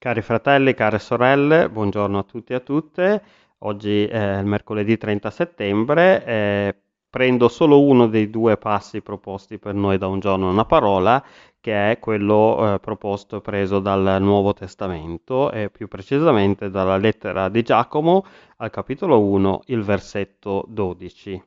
Cari fratelli, care sorelle, buongiorno a tutti e a tutte. Oggi è il mercoledì 30 settembre. Eh, prendo solo uno dei due passi proposti per noi da un giorno una parola, che è quello eh, proposto preso dal Nuovo Testamento e più precisamente dalla lettera di Giacomo al capitolo 1, il versetto 12.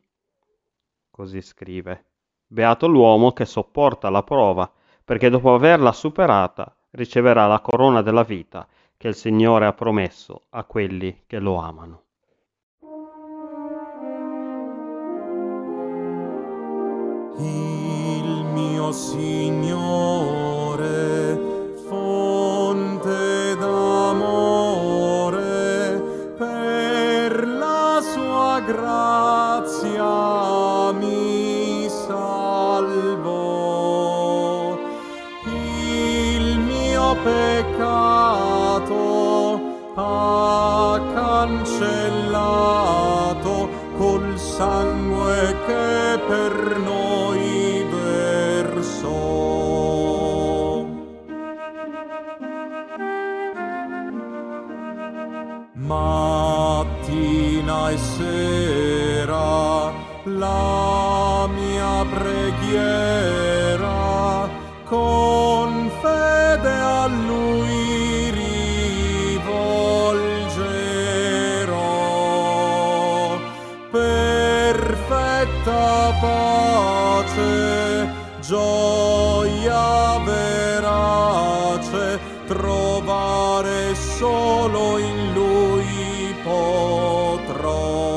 Così scrive. Beato l'uomo che sopporta la prova, perché dopo averla superata riceverà la corona della vita che il Signore ha promesso a quelli che lo amano. Il mio Signore, peccato ha cancellato col sangue che per noi versò. Mattina e sera la mia preghiera gioia verace, trovare solo in lui potrò.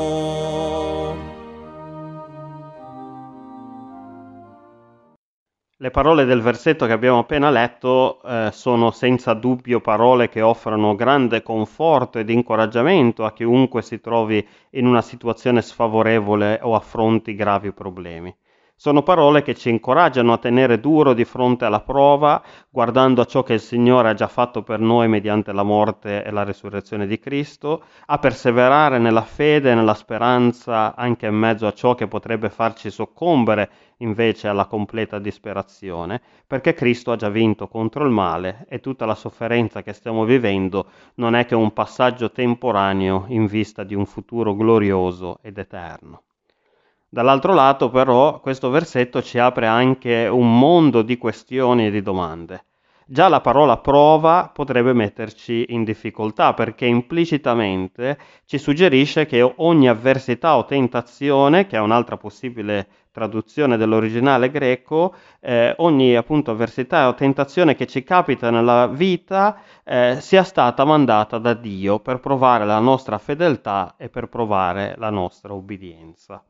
Le parole del versetto che abbiamo appena letto eh, sono senza dubbio parole che offrono grande conforto ed incoraggiamento a chiunque si trovi in una situazione sfavorevole o affronti gravi problemi. Sono parole che ci incoraggiano a tenere duro di fronte alla prova, guardando a ciò che il Signore ha già fatto per noi mediante la morte e la risurrezione di Cristo, a perseverare nella fede e nella speranza anche in mezzo a ciò che potrebbe farci soccombere invece alla completa disperazione, perché Cristo ha già vinto contro il male e tutta la sofferenza che stiamo vivendo non è che un passaggio temporaneo in vista di un futuro glorioso ed eterno. Dall'altro lato però questo versetto ci apre anche un mondo di questioni e di domande. Già la parola prova potrebbe metterci in difficoltà perché implicitamente ci suggerisce che ogni avversità o tentazione, che è un'altra possibile traduzione dell'originale greco, eh, ogni appunto avversità o tentazione che ci capita nella vita eh, sia stata mandata da Dio per provare la nostra fedeltà e per provare la nostra obbedienza.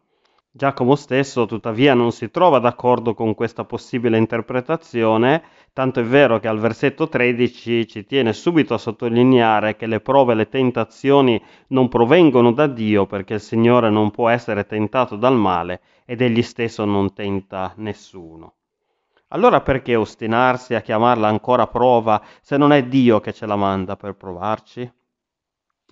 Giacomo stesso tuttavia non si trova d'accordo con questa possibile interpretazione, tanto è vero che al versetto 13 ci tiene subito a sottolineare che le prove e le tentazioni non provengono da Dio perché il Signore non può essere tentato dal male ed egli stesso non tenta nessuno. Allora perché ostinarsi a chiamarla ancora prova se non è Dio che ce la manda per provarci?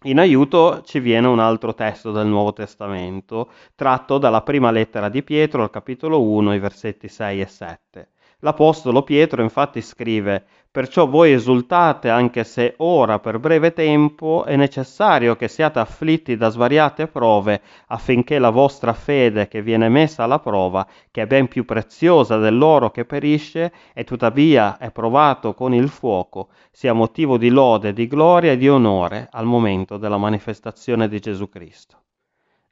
In aiuto ci viene un altro testo del Nuovo Testamento, tratto dalla prima lettera di Pietro al capitolo 1, i versetti 6 e 7. L'Apostolo Pietro infatti scrive, Perciò voi esultate anche se ora per breve tempo è necessario che siate afflitti da svariate prove affinché la vostra fede che viene messa alla prova, che è ben più preziosa dell'oro che perisce e tuttavia è provato con il fuoco, sia motivo di lode, di gloria e di onore al momento della manifestazione di Gesù Cristo.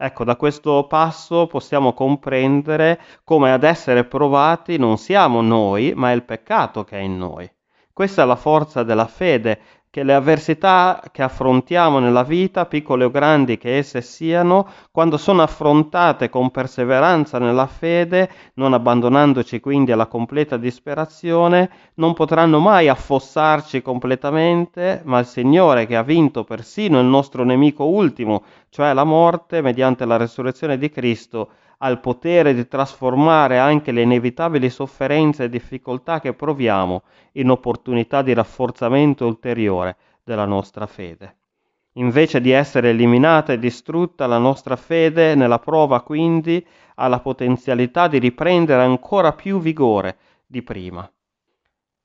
Ecco, da questo passo possiamo comprendere come ad essere provati non siamo noi, ma è il peccato che è in noi. Questa è la forza della fede, che le avversità che affrontiamo nella vita, piccole o grandi che esse siano, quando sono affrontate con perseveranza nella fede, non abbandonandoci quindi alla completa disperazione, non potranno mai affossarci completamente, ma il Signore che ha vinto persino il nostro nemico ultimo, cioè la morte, mediante la resurrezione di Cristo, ha il potere di trasformare anche le inevitabili sofferenze e difficoltà che proviamo in opportunità di rafforzamento ulteriore della nostra fede. Invece di essere eliminata e distrutta, la nostra fede nella prova quindi ha la potenzialità di riprendere ancora più vigore di prima.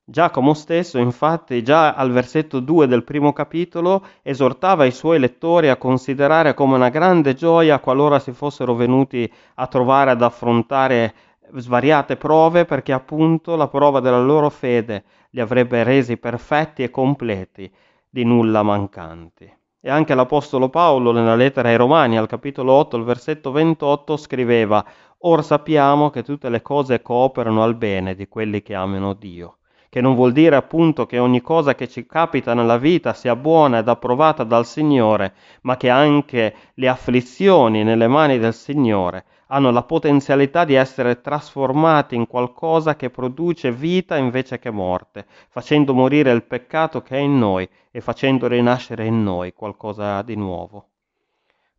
Giacomo stesso, infatti, già al versetto 2 del primo capitolo, esortava i suoi lettori a considerare come una grande gioia qualora si fossero venuti a trovare ad affrontare svariate prove, perché appunto la prova della loro fede li avrebbe resi perfetti e completi, di nulla mancanti. E anche l'Apostolo Paolo nella lettera ai Romani al capitolo 8, il versetto 28, scriveva, Or sappiamo che tutte le cose cooperano al bene di quelli che amano Dio che non vuol dire appunto che ogni cosa che ci capita nella vita sia buona ed approvata dal Signore, ma che anche le afflizioni nelle mani del Signore hanno la potenzialità di essere trasformati in qualcosa che produce vita invece che morte, facendo morire il peccato che è in noi e facendo rinascere in noi qualcosa di nuovo.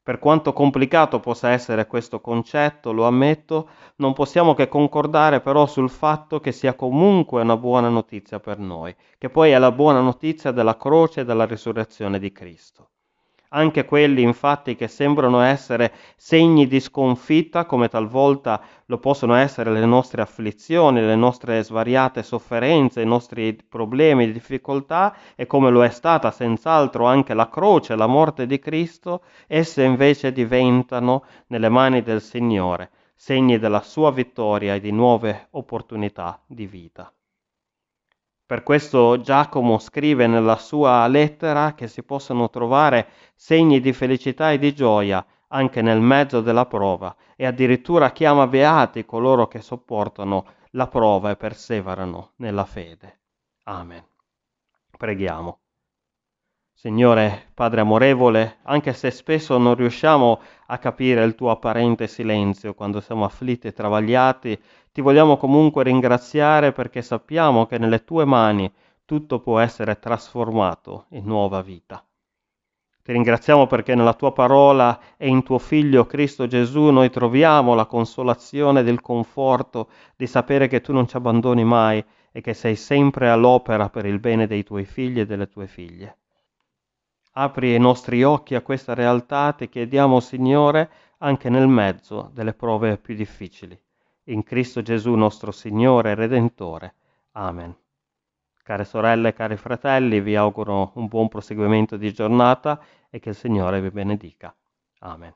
Per quanto complicato possa essere questo concetto, lo ammetto, non possiamo che concordare però sul fatto che sia comunque una buona notizia per noi, che poi è la buona notizia della croce e della risurrezione di Cristo anche quelli infatti che sembrano essere segni di sconfitta, come talvolta lo possono essere le nostre afflizioni, le nostre svariate sofferenze, i nostri problemi difficoltà, e come lo è stata senz'altro anche la croce, la morte di Cristo, esse invece diventano nelle mani del Signore segni della sua vittoria e di nuove opportunità di vita. Per questo Giacomo scrive nella sua lettera che si possono trovare segni di felicità e di gioia anche nel mezzo della prova e addirittura chiama beati coloro che sopportano la prova e perseverano nella fede. Amen. Preghiamo. Signore Padre amorevole, anche se spesso non riusciamo a capire il tuo apparente silenzio quando siamo afflitti e travagliati, ti vogliamo comunque ringraziare perché sappiamo che nelle tue mani tutto può essere trasformato in nuova vita. Ti ringraziamo perché nella tua parola e in tuo Figlio Cristo Gesù noi troviamo la consolazione del conforto di sapere che tu non ci abbandoni mai e che sei sempre all'opera per il bene dei tuoi figli e delle tue figlie. Apri i nostri occhi a questa realtà, ti chiediamo, Signore, anche nel mezzo delle prove più difficili. In Cristo Gesù nostro Signore e Redentore. Amen. Care sorelle e cari fratelli, vi auguro un buon proseguimento di giornata e che il Signore vi benedica. Amen.